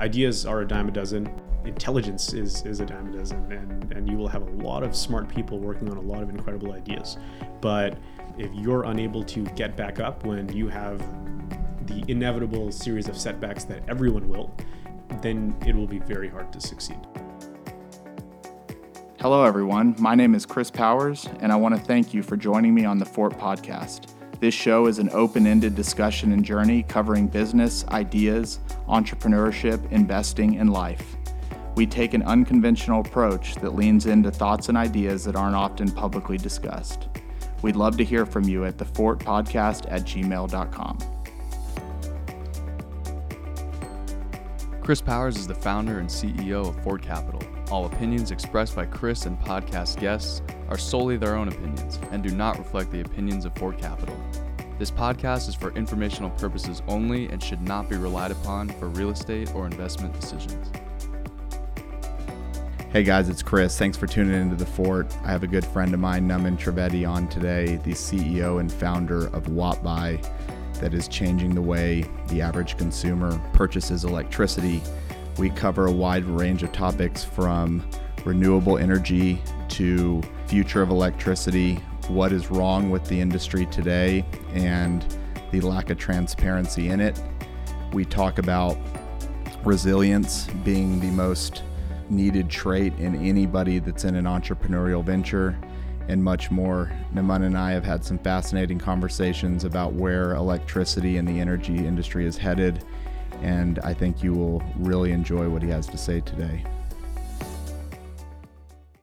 ideas are a dime a dozen. Intelligence is, is a dime a dozen, and, and you will have a lot of smart people working on a lot of incredible ideas. But if you're unable to get back up when you have the inevitable series of setbacks that everyone will, then it will be very hard to succeed. Hello, everyone. My name is Chris Powers, and I want to thank you for joining me on the Fort Podcast. This show is an open ended discussion and journey covering business, ideas, entrepreneurship, investing, and life. We take an unconventional approach that leans into thoughts and ideas that aren't often publicly discussed. We'd love to hear from you at thefortpodcast at gmail.com. Chris Powers is the founder and CEO of Fort Capital. All opinions expressed by Chris and podcast guests are solely their own opinions and do not reflect the opinions of Fort Capital. This podcast is for informational purposes only and should not be relied upon for real estate or investment decisions. Hey guys, it's Chris. Thanks for tuning into the Fort. I have a good friend of mine, Naman Trivedi, on today, the CEO and founder of WattBuy, that is changing the way the average consumer purchases electricity. We cover a wide range of topics from renewable energy to future of electricity, what is wrong with the industry today, and the lack of transparency in it. We talk about resilience being the most needed trait in anybody that's in an entrepreneurial venture and much more. Naman and I have had some fascinating conversations about where electricity and the energy industry is headed, and I think you will really enjoy what he has to say today.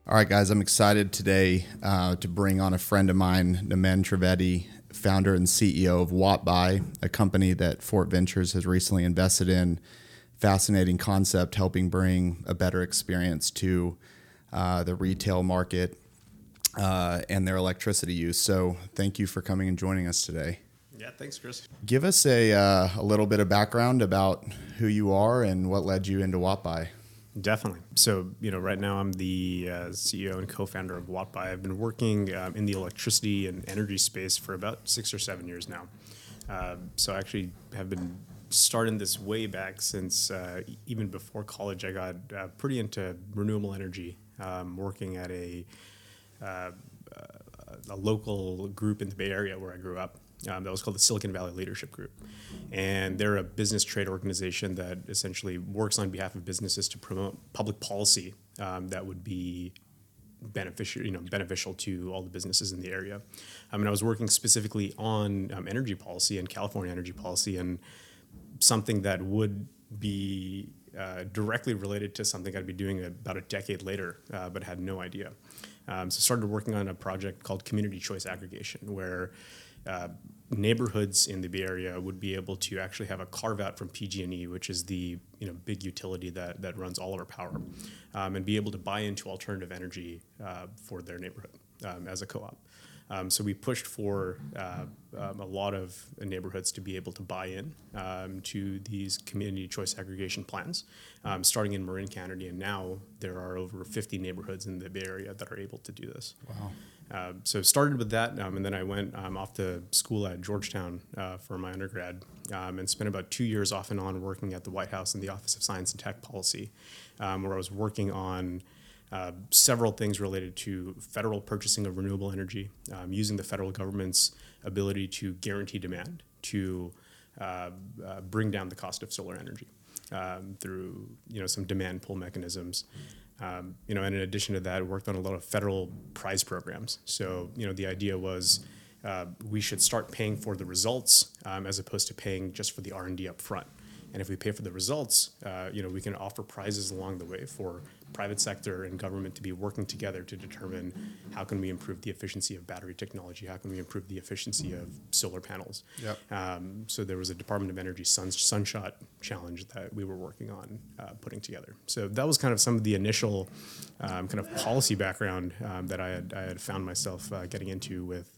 All right, guys, I'm excited today uh, to bring on a friend of mine, Naman Trivedi, founder and CEO of WattBuy, a company that Fort Ventures has recently invested in fascinating concept helping bring a better experience to uh, the retail market uh, and their electricity use. So, thank you for coming and joining us today. Yeah, thanks, Chris. Give us a, uh, a little bit of background about who you are and what led you into WattBuy. Definitely. So, you know, right now I'm the uh, CEO and co-founder of WattBuy. I've been working um, in the electricity and energy space for about six or seven years now. Uh, so, I actually have been starting this way back since uh, even before college. I got uh, pretty into renewable energy, um, working at a uh, a local group in the Bay Area where I grew up. Um, that was called the Silicon Valley Leadership Group. And they're a business trade organization that essentially works on behalf of businesses to promote public policy um, that would be beneficial, you know, beneficial to all the businesses in the area. I mean, I was working specifically on um, energy policy and California energy policy, and something that would be uh, directly related to something I'd be doing about a decade later, uh, but had no idea. Um, so started working on a project called community choice aggregation, where uh, neighborhoods in the Bay Area would be able to actually have a carve out from PG&E, which is the you know big utility that, that runs all of our power, um, and be able to buy into alternative energy uh, for their neighborhood um, as a co-op. Um, so we pushed for uh, um, a lot of neighborhoods to be able to buy in um, to these community choice aggregation plans, um, starting in Marin County, and now there are over 50 neighborhoods in the Bay Area that are able to do this. Wow. Uh, so started with that, um, and then I went um, off to school at Georgetown uh, for my undergrad, um, and spent about two years off and on working at the White House in the Office of Science and Tech Policy, um, where I was working on uh, several things related to federal purchasing of renewable energy, um, using the federal government's ability to guarantee demand to uh, uh, bring down the cost of solar energy um, through you know some demand pull mechanisms. Um, you know, and in addition to that, worked on a lot of federal prize programs. So you know, the idea was uh, we should start paying for the results um, as opposed to paying just for the R and D up front. And if we pay for the results, uh, you know, we can offer prizes along the way for private sector and government to be working together to determine how can we improve the efficiency of battery technology, how can we improve the efficiency of solar panels. Yep. Um, so there was a Department of Energy sun, Sunshot challenge that we were working on uh, putting together. So that was kind of some of the initial um, kind of policy background um, that I had, I had found myself uh, getting into with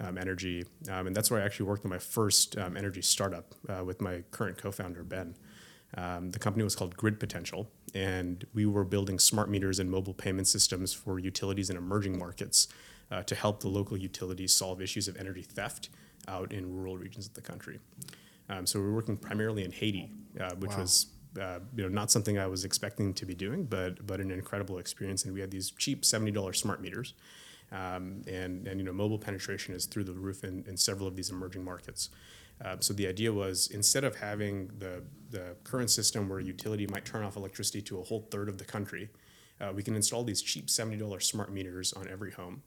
um, energy. Um, and that's where I actually worked on my first um, energy startup uh, with my current co founder, Ben. Um, the company was called Grid Potential, and we were building smart meters and mobile payment systems for utilities in emerging markets uh, to help the local utilities solve issues of energy theft out in rural regions of the country. Um, so we were working primarily in Haiti, uh, which Wow. was uh, you know, not something I was expecting to be doing, but but an incredible experience. And we had these cheap seventy dollars smart meters, um, and and you know, mobile penetration is through the roof in, in several of these emerging markets. Uh, so the idea was instead of having the the current system where a utility might turn off electricity to a whole third of the country, uh, we can install these cheap seventy dollars smart meters on every home,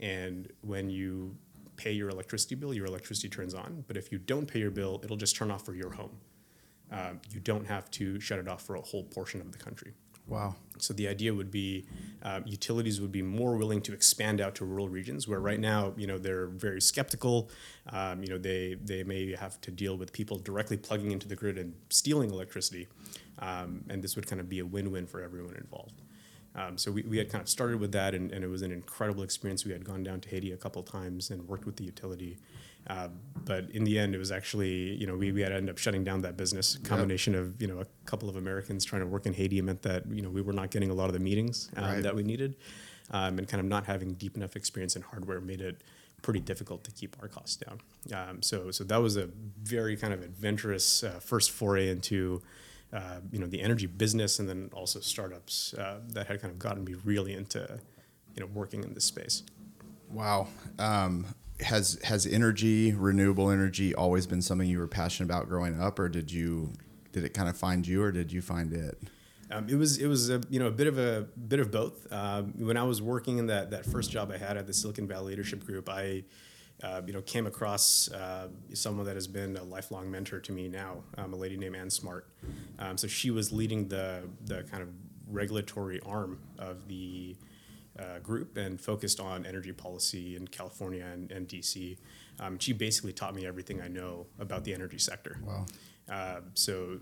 and when you pay your electricity bill, your electricity turns on. But if you don't pay your bill, it'll just turn off for your home. Um, you don't have to shut it off for a whole portion of the country. Wow. So the idea would be uh, utilities would be more willing to expand out to rural regions where right now, you know, they're very skeptical. Um, you know, they they may have to deal with people directly plugging into the grid and stealing electricity, um, and this would kind of be a win-win for everyone involved. Um, so we, we had kind of started with that, and, and it was an incredible experience. We had gone down to Haiti a couple times and worked with the utility. Uh, but in the end, it was actually, you know, we, we had to end up shutting down that business. A combination of, you know, a couple of Americans trying to work in Haiti meant that, you know, we were not getting a lot of the meetings um, Right. that we needed. Um, and kind of not having deep enough experience in hardware made it pretty difficult to keep our costs down. Um, so, so that was a very kind of adventurous uh, first foray into, uh, you know, the energy business and then also startups uh, that had kind of gotten me really into, you know, working in this space. Wow. Um, has has energy, renewable energy, always been something you were passionate about growing up, or did you did it kind of find you, or did you find it? Um, it was it was a you know a bit of a bit of both. Um, when I was working in that that first job I had at the Silicon Valley Leadership Group, I uh, you know came across uh, someone that has been a lifelong mentor to me now, um, a lady named Ann Smart. Um, so she was leading the the kind of regulatory arm of the uh, group and focused on energy policy in California and, and DC. Um, she basically taught me everything I know about the energy sector. Wow. Uh, so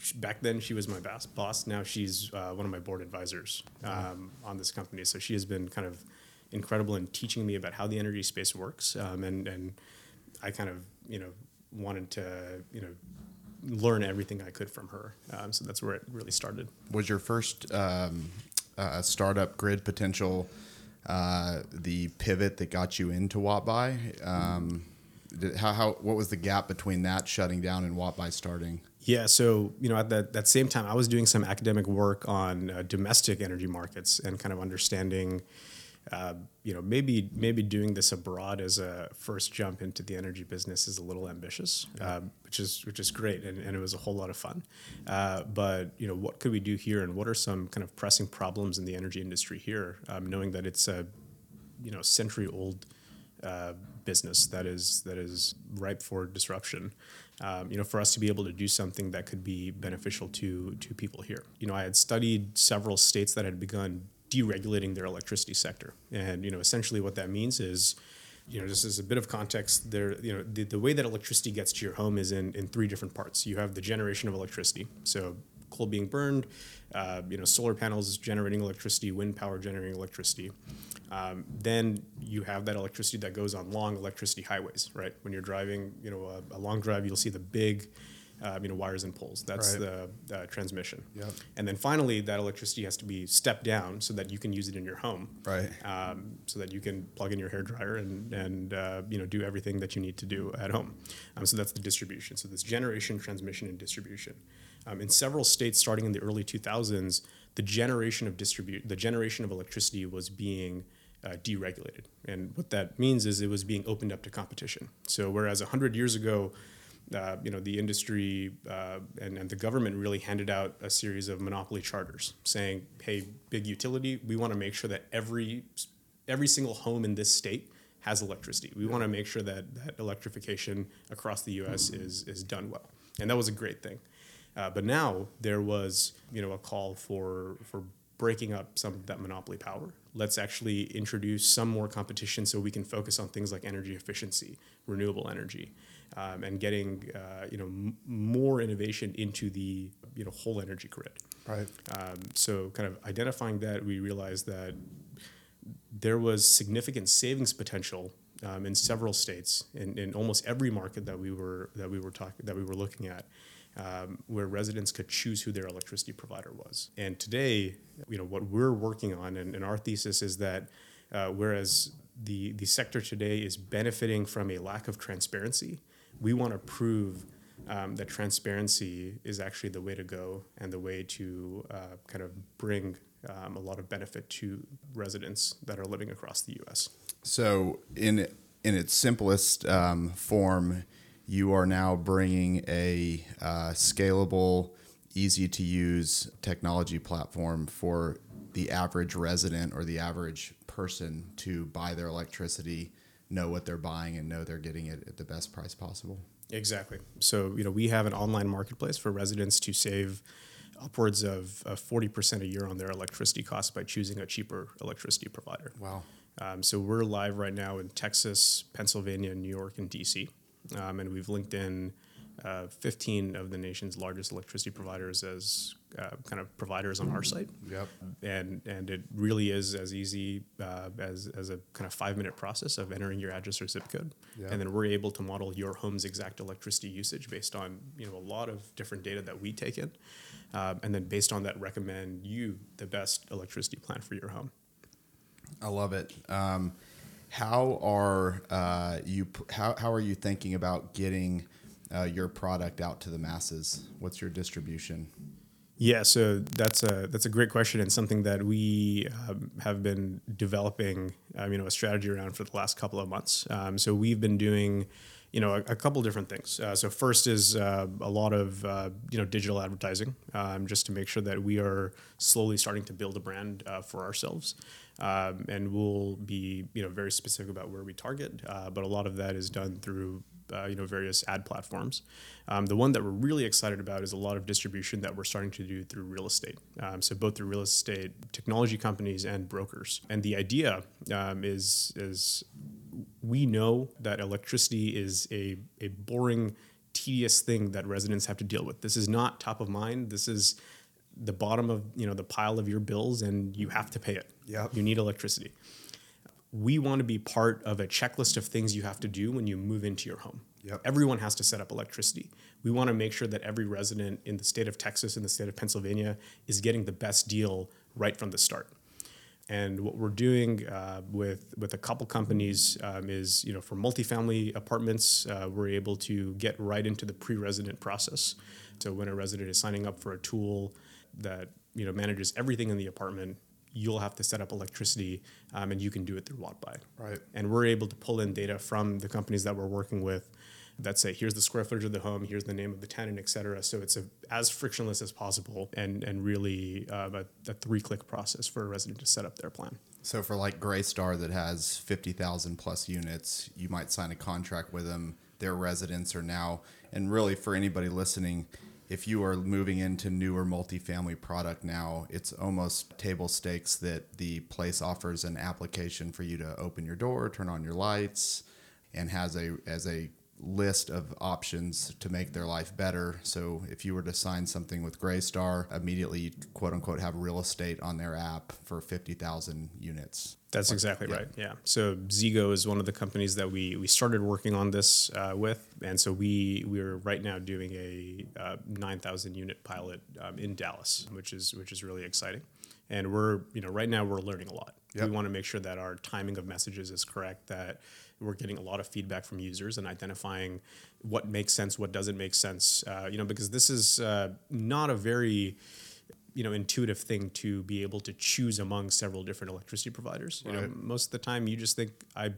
sh- back then she was my boss. Boss. Now she's uh, one of my board advisors um, on this company. So she has been kind of incredible in teaching me about how the energy space works, um, and and I kind of you know wanted to you know learn everything I could from her. Um, so that's where it really started. Was your first um, uh, startup grid potential uh, the pivot that got you into WattBuy? Um, did, how, how what was the gap between that shutting down and WattBuy starting? Yeah, so you know, at that, that same time, I was doing some academic work on uh, domestic energy markets and kind of understanding, uh, you know, maybe maybe doing this abroad as a first jump into the energy business is a little ambitious, uh, which is which is great, and, and it was a whole lot of fun. Uh, but you know, what could we do here, and what are some kind of pressing problems in the energy industry here? Um, knowing that it's a you know century old uh, business that is that is ripe for disruption. Um, you know, for us to be able to do something that could be beneficial to to people here. You know, I had studied several states that had begun deregulating their electricity sector, and you know, essentially what that means is. You know, just as a bit of context, there, you know, the, the way that electricity gets to your home is in, in three different parts. You have the generation of electricity, so coal being burned, uh, you know, solar panels generating electricity, wind power generating electricity. Um, then you have that electricity that goes on long electricity highways, right? When you're driving, you know, a, a long drive, you'll see the big, uh, you know, wires and poles. That's Right. the uh, transmission. Yep. And then finally, that electricity has to be stepped down so that you can use it in your home Right. um, so that you can plug in your hair dryer and, and uh, you know do everything that you need to do at home. Um, so that's the distribution. So this generation, transmission, and distribution. Um, in several states, starting in the early 2000s, the generation of distribute the generation of electricity was being uh, deregulated, and what that means is it was being opened up to competition. So whereas 100 years ago, uh, you know, the industry uh, and, and the government really handed out a series of monopoly charters saying, hey, big utility, we want to make sure that every, every single home in this state has electricity. We want to make sure that, that electrification across the US is, is done well. And that was a great thing. Uh, but now there was, you know, a call for, for breaking up some of that monopoly power. Let's actually introduce some more competition so we can focus on things like energy efficiency, renewable energy, um, and getting uh, you know m- more innovation into the you know whole energy grid. Right. Um, so kind of identifying that, we realized that there was significant savings potential um, in several states, in, in almost every market that we were that we were talking that we were looking at, um, where residents could choose who their electricity provider was. And today, you know, what we're working on, and, and our thesis is that uh, whereas the the sector today is benefiting from a lack of transparency, we want to prove um, that transparency is actually the way to go and the way to uh, kind of bring um, a lot of benefit to residents that are living across the U.S. So, in in its simplest um, form, you are now bringing a uh, scalable, easy to use technology platform for the average resident or the average person to buy their electricity, know what they're buying, and know they're getting it at the best price possible. Exactly. So, you know, we have an online marketplace for residents to save upwards of, of 40% a year on their electricity costs by choosing a cheaper electricity provider. Wow. Um, so we're live right now in Texas, Pennsylvania, New York, and DC. Um, and we've linked in uh, 15 of the nation's largest electricity providers as uh, kind of providers on our site. Yep. And and it really is as easy uh, as, as a kind of five minute process of entering your address or zip code. Yep. And then we're able to model your home's exact electricity usage based on you know a lot of different data that we take in. Um, and then based on that, recommend you the best electricity plan for your home. I love it. Um, how are uh, you? How, how are you thinking about getting uh, your product out to the masses? What's your distribution? Yeah, so that's a that's a great question and something that we um, have been developing, um, you know, a strategy around for the last couple of months. Um, so we've been doing, you know, a, a couple different things. Uh, so first is uh, a lot of uh, you know digital advertising, um, just to make sure that we are slowly starting to build a brand uh, for ourselves, um, and we'll be you know very specific about where we target. Uh, but a lot of that is done through uh, you know various ad platforms. Um, the one that we're really excited about is a lot of distribution that we're starting to do through real estate. Um, so both through real estate technology companies and brokers. And the idea um, is is we know that electricity is a, a boring, tedious thing that residents have to deal with. This is not top of mind. This is the bottom of you know the pile of your bills, and you have to pay it. Yep. You need electricity we want to be part of a checklist of things you have to do when you move into your home. Yep. Everyone has to set up electricity. We want to make sure that every resident in the state of Texas and the state of Pennsylvania is getting the best deal right from the start. And what we're doing uh, with with a couple companies um, is, you know, for multifamily apartments, uh, we're able to get right into the pre-resident process. So when a resident is signing up for a tool that you know manages everything in the apartment, you'll have to set up electricity, um, and you can do it through WattBuy. Right. And we're able to pull in data from the companies that we're working with that say, here's the square footage of the home, here's the name of the tenant, et cetera. So it's a, as frictionless as possible and, and really uh, a, a three click process for a resident to set up their plan. So for like Greystar that has fifty thousand plus units, you might sign a contract with them. Their residents are now, and really for anybody listening, if you are moving into newer multifamily product now, it's almost table stakes that the place offers an application for you to open your door, turn on your lights, and has a as a list of options to make their life better. So if you were to sign something with Greystar, immediately you quote unquote have real estate on their app for fifty thousand units. That's exactly right. Yeah. So Zego is one of the companies that we we started working on this uh, with, and so we we're right now doing a uh, nine thousand unit pilot um, in Dallas, which is which is really exciting. And we're you know right now we're learning a lot. Yep. We want to make sure that our timing of messages is correct. That we're getting a lot of feedback from users and identifying what makes sense, what doesn't make sense. Uh, you know, because this is uh, not a very you know intuitive thing to be able to choose among several different electricity providers. You know, most of the time you just think I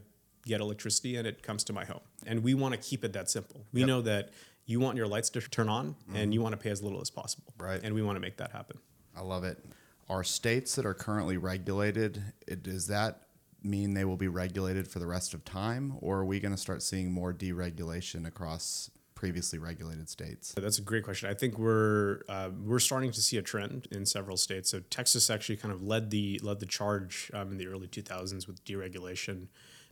get electricity and it comes to my home, and we want to keep it that simple. We Yep. know that you want your lights to turn on and you want to pay as little as possible, Right. And we want to make that happen. I love it. Are states that are currently regulated, it, does that mean they will be regulated for the rest of time, or are we going to start seeing more deregulation across previously regulated states? That's a great question. I think we're uh, we're starting to see a trend in several states. So Texas actually kind of led the led the charge um, in the early 2000s with deregulation,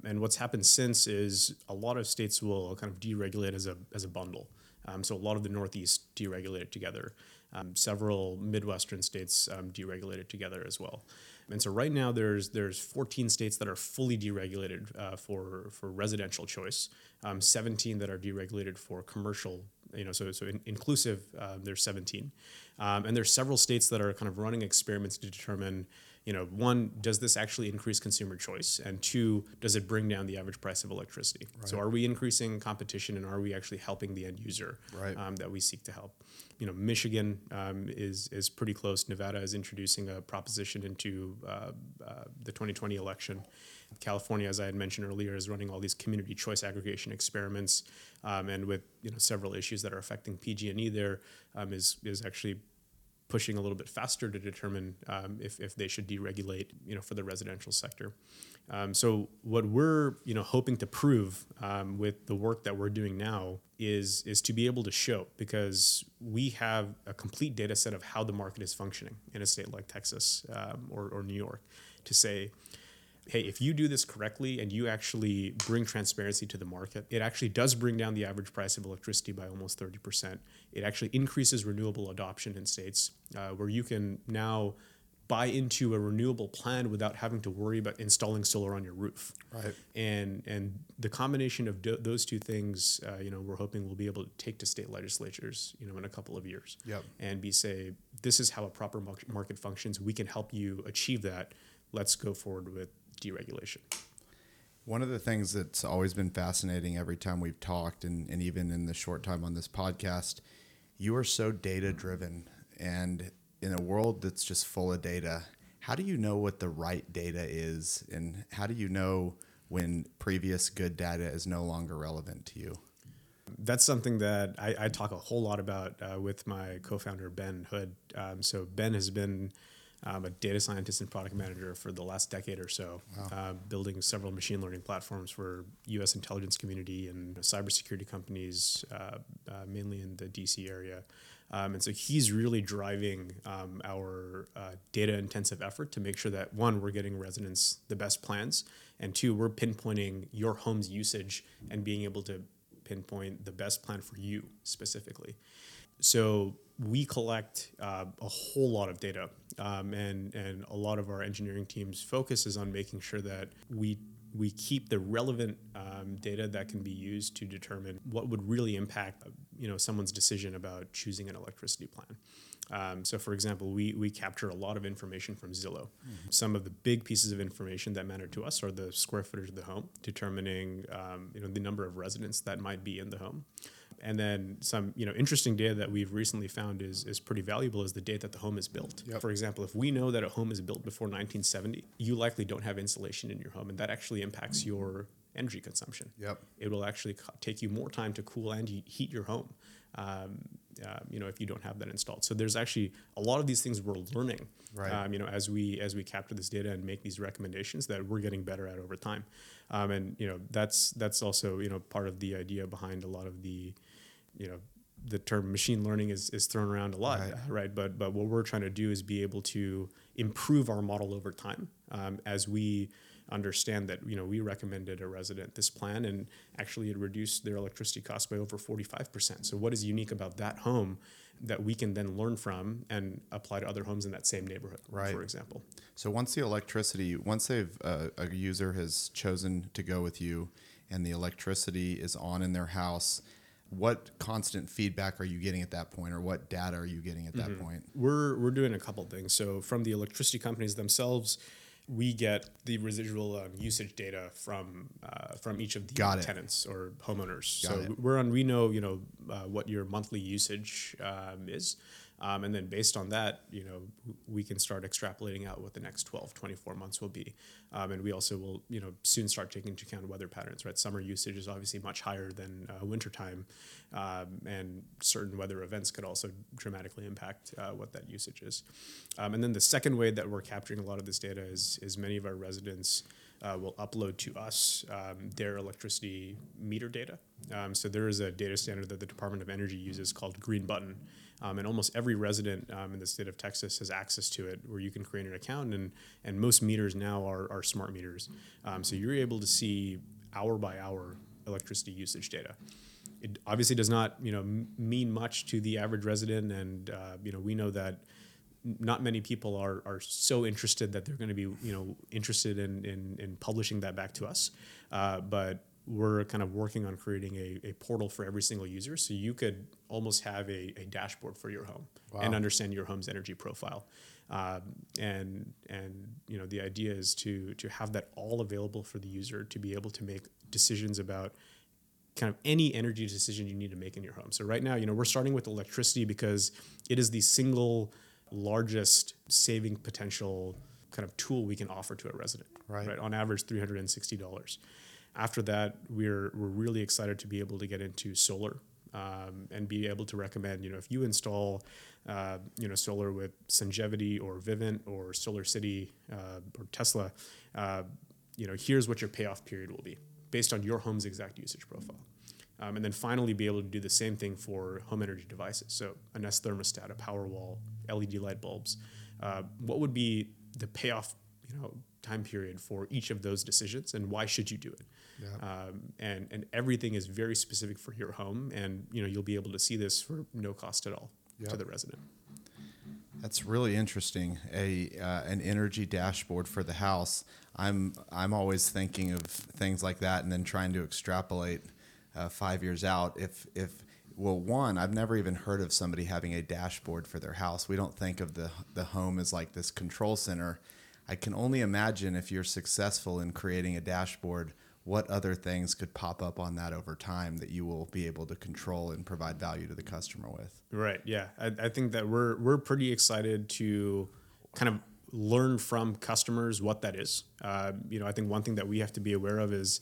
and what's happened since is a lot of states will kind of deregulate as a as a bundle. Um, so a lot of the Northeast deregulated together. Um, several Midwestern states um, deregulated together as well. And so right now there's there's 14 states that are fully deregulated uh, for for residential choice, um, 17 that are deregulated for commercial. You know, so so in, inclusive, uh, there's 17, um, and there's several states that are kind of running experiments to determine, you know, one, does this actually increase consumer choice? And two, does it bring down the average price of electricity? So are we increasing competition and are we actually helping the end user Right. um, that we seek to help? You know, Michigan um, is is pretty close. Nevada is introducing a proposition into uh, uh, the 2020 election. California, as I had mentioned earlier, is running all these community choice aggregation experiments, um, and with you know several issues that are affecting PG&E there, um, is is actually pushing a little bit faster to determine um, if, if they should deregulate, you know, for the residential sector. Um, so what we're, you know, hoping to prove um, with the work that we're doing now is is to be able to show because we have a complete data set of how the market is functioning in a state like Texas um, or, or New York to say, hey, if you do this correctly and you actually bring transparency to the market, it actually does bring down the average price of electricity by almost 30%. It actually increases renewable adoption in states uh, where you can now buy into a renewable plan without having to worry about installing solar on your roof. Right. And and the combination of do- those two things, uh, you know, we're hoping we'll be able to take to state legislatures, you know, in a couple of years. Yep. And be say, this is how a proper market functions. We can help you achieve that. Let's go forward with deregulation. One of the things that's always been fascinating every time we've talked, and, and even in the short time on this podcast, you are so data driven. And in a world that's just full of data, how do you know what the right data is? And how do you know when previous good data is no longer relevant to you? That's something that I, I talk a whole lot about uh, with my co-founder Ben Hood. Um, so Ben has been um, a data scientist and product manager for the last decade or so, uh, building several machine learning platforms for U.S. intelligence community and cybersecurity companies, uh, uh, mainly in the DC area. Um, and so he's really driving um, our uh, data intensive effort to make sure that one, we're getting residents the best plans, and two, we're pinpointing your home's usage and being able to pinpoint the best plan for you specifically. So we collect uh, a whole lot of data, um, and and a lot of our engineering team's focus is on making sure that we we keep the relevant um, data that can be used to determine what would really impact you know someone's decision about choosing an electricity plan. Um, so, for example, we, we capture a lot of information from Zillow. Some of the big pieces of information that matter to us are the square footage of the home, determining um, you know the number of residents that might be in the home, and then some you know interesting data that we've recently found is is pretty valuable is the date that the home is built. For example, if we know that a home is built before 1970, you likely don't have insulation in your home, and that actually impacts your energy consumption. Yep. It will actually co- take you more time to cool and heat your home. Um, uh, you know, if you don't have that installed. So there's actually a lot of these things we're learning. Right. Um, you know, as we as we capture this data and make these recommendations that we're getting better at over time. Um, and you know, that's that's also you know part of the idea behind a lot of the, you know, the term machine learning is, is thrown around a lot, Right. right? But but what we're trying to do is be able to improve our model over time um, as we understand that you know we recommended a resident this plan and actually it reduced their electricity cost by over 45% so what is unique about that home that we can then learn from and apply to other homes in that same neighborhood Right. for example So once the electricity, once they've uh, a user has chosen to go with you, and the electricity is on in their house, what constant feedback are you getting at that point, or what data are you getting at that point? We're we're doing a couple things. So from the electricity companies themselves, we get the residual um, usage data from uh, from each of the Got it. tenants or homeowners. Got so it. we're on. We know you know uh, what your monthly usage um, is. Um, and then based on that, you know, we can start extrapolating out what the next 12, 24 months will be. Um, and we also will, you know, soon start taking into account weather patterns, right? Summer usage is obviously much higher than uh, wintertime. Um, and certain weather events could also dramatically impact uh, what that usage is. Um, and then the second way that we're capturing a lot of this data is, is many of our residents uh, will upload to us um, their electricity meter data. Um, so there is a data standard that the Department of Energy uses called Green Button. Um, and almost every resident um, in the state of Texas has access to it, where you can create an account, and and most meters now are, are smart meters, um, so you're able to see hour by hour electricity usage data. It obviously does not you know m- mean much to the average resident, and uh, you know we know that not many people are, are so interested that they're going to be you know interested in, in, in publishing that back to us uh, but we're kind of working on creating a, a portal for every single user. So you could almost have a, a dashboard for your home wow. and understand your home's energy profile. Um, and and you know the idea is to to have that all available for the user to be able to make decisions about kind of any energy decision you need to make in your home. So right now you know we're starting with electricity because it is the single largest saving potential kind of tool we can offer to a resident right, right? on average $360 after that, we're we're really excited to be able to get into solar. Um, and be able to recommend, you know, if you install, uh, you know, solar with Sungevity or Vivint or Solar City uh, or Tesla, uh, you know, here's what your payoff period will be based on your home's exact usage profile. Um, and then finally be able to do the same thing for home energy devices. So a Nest thermostat, a power wall, LED light bulbs. Uh, what would be the payoff, you know, time period for each of those decisions, and why should you do it? Um, and and everything is very specific for your home, and you know you'll be able to see this for no cost at all to the resident. That's really interesting. A uh, an energy dashboard for the house. I'm I'm always thinking of things like that, and then trying to extrapolate uh, five years out. If if well, one, I've never even heard of somebody having a dashboard for their house. We don't think of the the home as like this control center. I can only imagine if you're successful in creating a dashboard, what other things could pop up on that over time that you will be able to control and provide value to the customer with. Right. Yeah. I, I think that we're we're pretty excited to kind of learn from customers what that is. Uh, you know, I think one thing that we have to be aware of is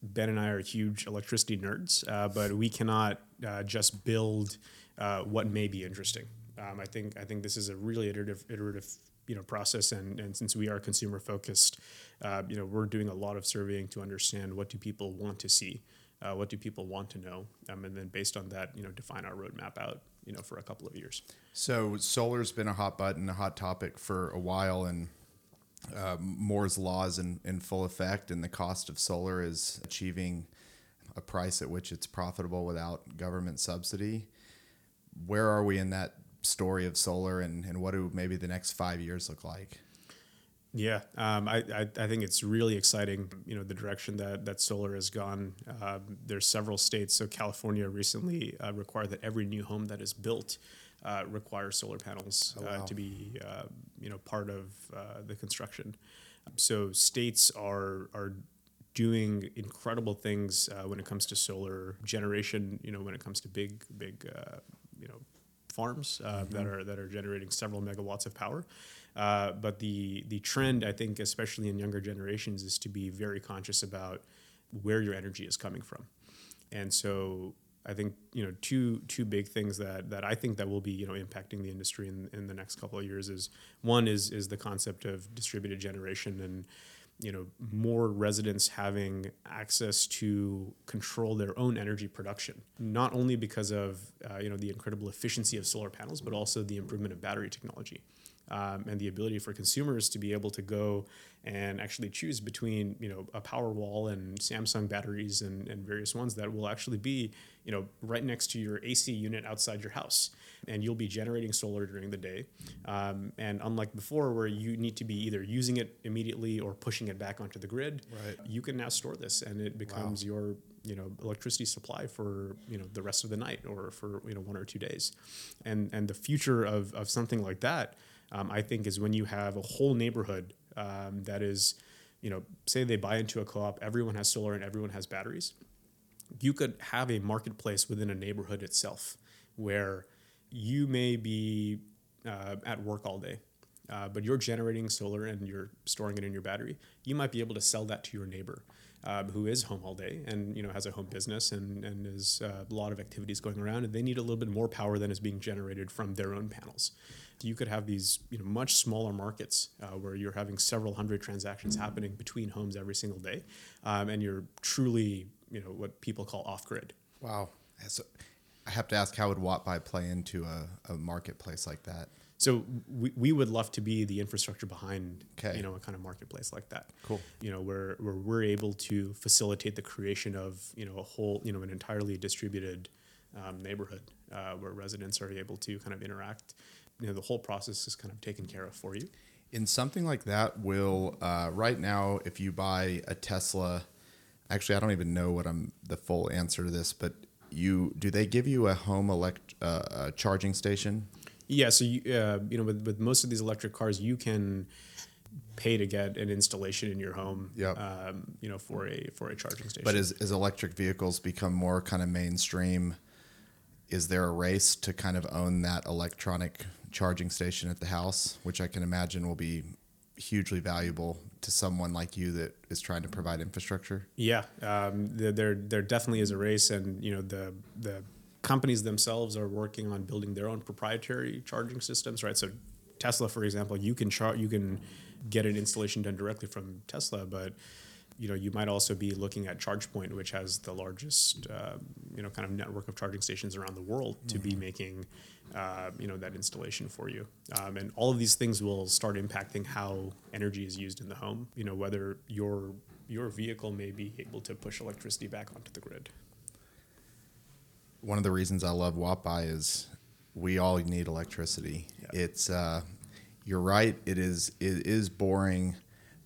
Ben and I are huge electricity nerds, uh, but we cannot uh, just build uh, what may be interesting. Um, I think I think this is a really iterative iterative you know process, and, and since we are consumer focused, uh, you know we're doing a lot of surveying to understand what do people want to see, uh, what do people want to know, um, and then based on that, you know, define our roadmap out, you know, for a couple of years. So solar's been a hot button, a hot topic for a while, and uh, Moore's laws in, in full effect, and the cost of solar is achieving a price at which it's profitable without government subsidy. Where are we in that story of solar, and, and what do maybe the next five years look like? Yeah, um, I, I, I think it's really exciting. You know the direction that, that solar has gone. Um, there's several states. So California recently uh, required that every new home that is built uh, requires solar panels uh, to be uh, you know part of uh, the construction. So states are are doing incredible things uh, when it comes to solar generation. You know when it comes to big big uh, you know farms uh, that are that are generating several megawatts of power. Uh, but the the trend, I think, especially in younger generations, is to be very conscious about where your energy is coming from. And so I think you know two two big things that that I think that will be you know impacting the industry in, in the next couple of years is one is is the concept of distributed generation and you know more residents having access to control their own energy production not only because of uh, you know the incredible efficiency of solar panels but also the improvement of battery technology um, and the ability for consumers to be able to go and actually choose between you know a Powerwall and Samsung batteries and, and various ones that will actually be you know right next to your AC unit outside your house, and you'll be generating solar during the day. Um, and unlike before, where you need to be either using it immediately or pushing it back onto the grid, Right. you can now store this, and it becomes your you know electricity supply for you know the rest of the night or for you know one or two days, and and the future of of something like that um, I think is when you have a whole neighborhood um, that is, you know, say they buy into a co-op, everyone has solar and everyone has batteries. You could have a marketplace within a neighborhood itself where you may be uh, at work all day, uh, but you're generating solar and you're storing it in your battery. You might be able to sell that to your neighbor. Um, who is home all day and you know has a home business and and is uh, a lot of activities going around and they need a little bit more power than is being generated from their own panels you could have these you know much smaller markets uh, where you're having several hundred transactions happening between homes every single day, um, and you're truly you know what people call off grid. Wow. So I have to ask, how would WattBuy play into a, a marketplace like that? So we, we would love to be the infrastructure behind Okay. you know a kind of marketplace like that. Cool. You know where where we're able to facilitate the creation of you know a whole you know an entirely distributed um, neighborhood uh, where residents are able to kind of interact. You know the whole process is kind of taken care of for you. In something like that, will uh, right now, if you buy a Tesla Actually, I don't even know what I'm the full answer to this, but you do they give you a home elect uh, a charging station? Yeah, so you, uh, you know, with, with most of these electric cars, you can pay to get an installation in your home. Yep. Um, you know, for a for a charging station. But as, as electric vehicles become more kind of mainstream, is there a race to kind of own that electronic charging station at the house, which I can imagine will be hugely valuable to someone like you that is trying to provide infrastructure? Yeah, um, there, there there definitely is a race, and you know the the companies themselves are working on building their own proprietary charging systems, right? So Tesla, for example, you can char- you can get an installation done directly from Tesla, but you know you might also be looking at ChargePoint, which has the largest uh, you know kind of network of charging stations around the world, to be making uh, you know that installation for you. Um, and all of these things will start impacting how energy is used in the home. You know whether your your vehicle may be able to push electricity back onto the grid. One of the reasons I love WattBuy is we all need electricity. Yeah. It's uh, you're right. It is it is boring,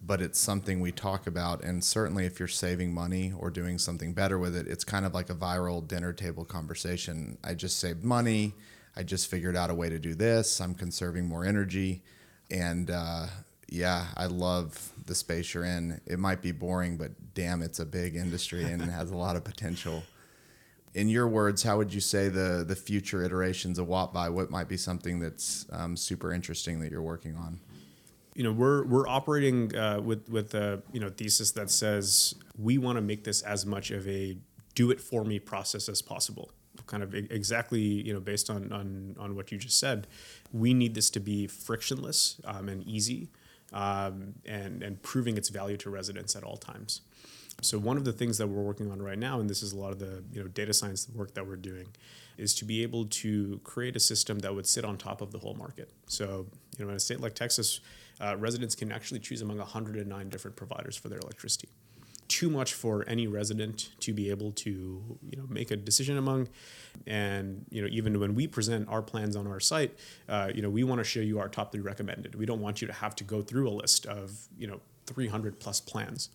but it's something we talk about. And certainly, if you're saving money or doing something better with it, it's kind of like a viral dinner table conversation. I just saved money. I just figured out a way to do this. I'm conserving more energy, and uh, yeah, I love the space you're in. It might be boring, but damn, it's a big industry and it has a lot of potential in your words, how would you say the the future iterations of WattBuy? What might be something that's um, super interesting that you're working on? you know we're we're operating uh, with with a you know thesis that says we want to make this as much of a do it for me process as possible kind of exactly you know based on on on what you just said we need this to be frictionless um, and easy um, and and proving its value to residents at all times so one of the things that we're working on right now, and this is a lot of the you know data science work that we're doing, is to be able to create a system that would sit on top of the whole market. So you know in a state like Texas, uh, residents can actually choose among 109 different providers for their electricity. Too much for any resident to be able to you know make a decision among, and you know even when we present our plans on our site, uh, you know we want to show you our top three recommended. We don't want you to have to go through a list of you know 300 plus plans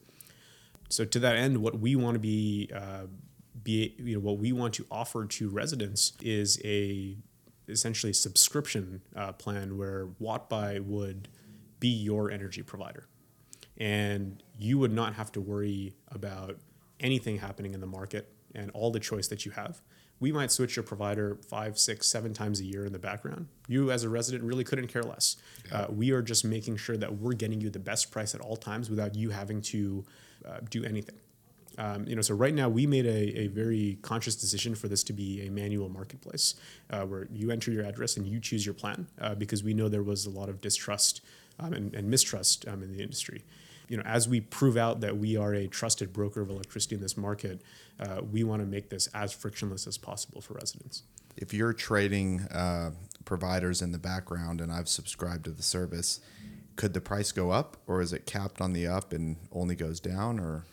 so to that end, what we want to be uh, be you know what we want to offer to residents is a essentially subscription uh, plan where WattBuy would be your energy provider, and you would not have to worry about anything happening in the market and all the choice that you have. We might switch your provider five, six, seven times a year in the background. You, as a resident, really couldn't care less. Uh, we are just making sure that we're getting you the best price at all times without you having to uh, do anything. Um, you know, so right now we made a, a very conscious decision for this to be a manual marketplace uh, where you enter your address and you choose your plan uh, because we know there was a lot of distrust um, and, and, mistrust um, in the industry. You know, as we prove out that we are a trusted broker of electricity in this market, uh, we want to make this as frictionless as possible for residents. If you're trading uh, providers in the background and I've subscribed to the service, could the price go up or is it capped on the up and only goes down or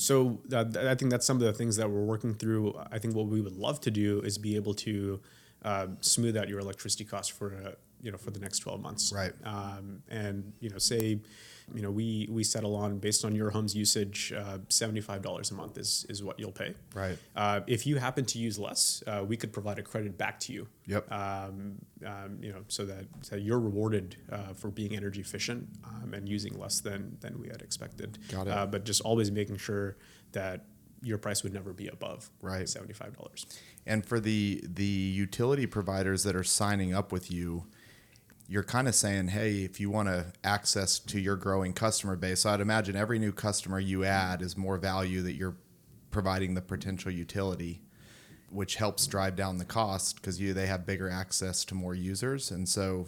so uh, I think that's some of the things that we're working through. I think what we would love to do is be able to uh, smooth out your electricity costs for uh, you know for the next 12 months. Right. Um, and you know say you know we we settle on based on your home's usage uh, $75 a month is is what you'll pay. Right. Uh, if you happen to use less, uh, we could provide a credit back to you. Yep. Um, um, you know so that, so you're rewarded uh, for being energy efficient um, and using less than than we had expected. Got it. Uh, but just always making sure that your price would never be above Right. $75. And for the the utility providers that are signing up with you, you're kind of saying, hey, if you want to access to your growing customer base, I'd imagine every new customer you add is more value that you're providing the potential utility, which helps drive down the cost because you they have bigger access to more users, and so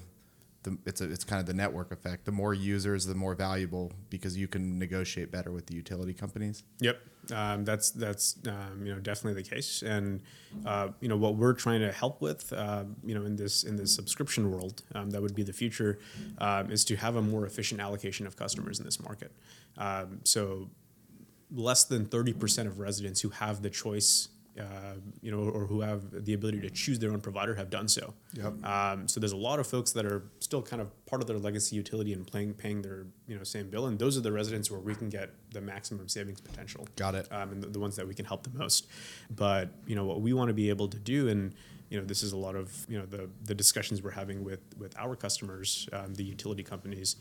the, it's a, it's kind of the network effect. The more users, the more valuable because you can negotiate better with the utility companies. Yep, um, that's that's um, you know definitely the case, and uh, you know what we're trying to help with, uh, you know, in this in this subscription world, um, that would be the future, um, is to have a more efficient allocation of customers in this market. Um, so, less than thirty percent of residents who have the choice uh, you know, or who have the ability to choose their own provider have done so. Yep. Um, so there's a lot of folks that are still kind of part of their legacy utility and paying paying their you know same bill, and those are the residents where we can get the maximum savings potential. Got it. Um, and the, the ones that we can help the most. But you know what we want to be able to do, and you know this is a lot of you know the the discussions we're having with with our customers, um, the utility companies,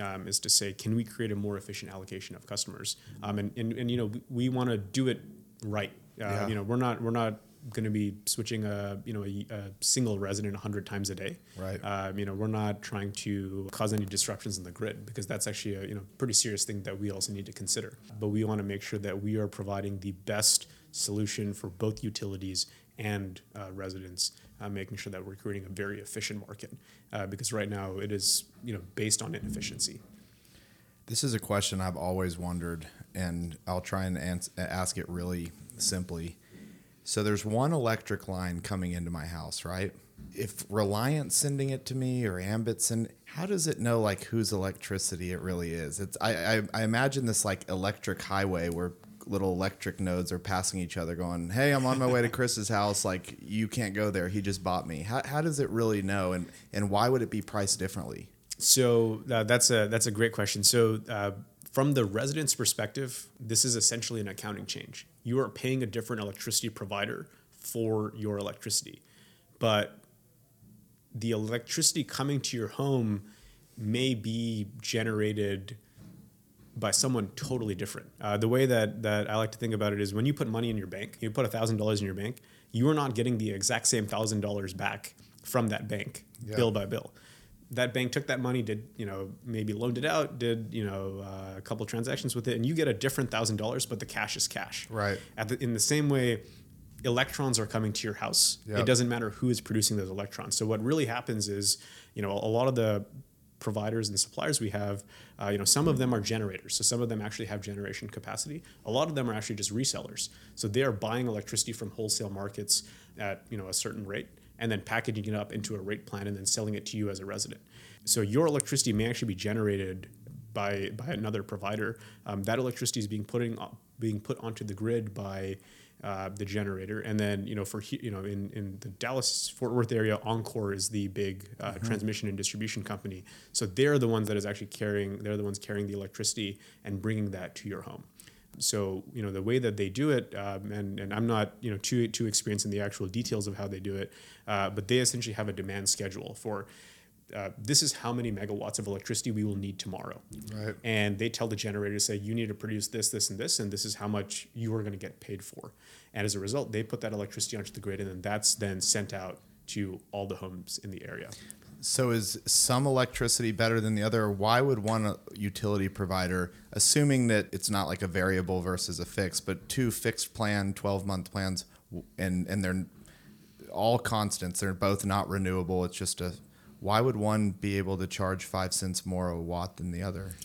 um, is to say, can we create a more efficient allocation of customers? Um, and, and and you know we, we want to do it right. Uh, Yeah. You know we're not we're not going to be switching a you know a, a single resident 100 times a day Right. um, you know we're not trying to cause any disruptions in the grid because that's actually a you know pretty serious thing that we also need to consider but we want to make sure that we are providing the best solution for both utilities and uh, residents uh, making sure that we're creating a very efficient market uh, because right now it is you know based on inefficiency This is a question I've always wondered, and I'll try and ans- ask it really simply. So there's one electric line coming into my house, right? If Reliant's sending it to me or Ambit send, how does it know like whose electricity it really is? It's I, I, I imagine this like electric highway where little electric nodes are passing each other, going, "Hey, I'm on my way to Chris's house. Like you can't go there. He just bought me." How, how does it really know, and and why would it be priced differently? So uh, that's a that's a great question. So uh, from the resident's perspective, this is essentially an accounting change. You are paying a different electricity provider for your electricity, but the electricity coming to your home may be generated by someone totally different. Uh, the way that that I like to think about it is when you put money in your bank, you put thousand dollars in your bank, you are not getting the exact same thousand dollars back from that bank, Yeah. bill by bill. That bank took that money, did you know maybe loaned it out, did you know uh, a couple transactions with it, and you get a different thousand dollars, but the cash is cash. Right. At the, in the same way, electrons are coming to your house. Yep. It doesn't matter who is producing those electrons. So what really happens is, you know, a lot of the providers and suppliers we have, uh, you know, some of them are generators. So some of them actually have generation capacity. A lot of them are actually just resellers. So they are buying electricity from wholesale markets at you know a certain rate and then packaging it up into a rate plan and then selling it to you as a resident. So your electricity may actually be generated by by another provider. Um, that electricity is being putting being put onto the grid by uh, the generator, and then you know for you know in, in the Dallas Fort Worth area, Oncor is the big uh, transmission and distribution company. So they're the ones that is actually carrying. They're the ones carrying the electricity and bringing that to your home. So you know the way that they do it, um, and and I'm not you know too too experienced in the actual details of how they do it, uh, but they essentially have a demand schedule for. Uh, this is how many megawatts of electricity we will need tomorrow Right. and they tell the generator to say you need to produce this this and this and this is how much you are going to get paid for and as a result they put that electricity onto the grid and then that's then sent out to all the homes in the area So is some electricity better than the other? Why would one utility provider, assuming that it's not like a variable versus a fixed, but two fixed plan, twelve month plans, and and they're all constants. They're both not renewable. It's just a. Why would one be able to charge five cents more a watt than the other?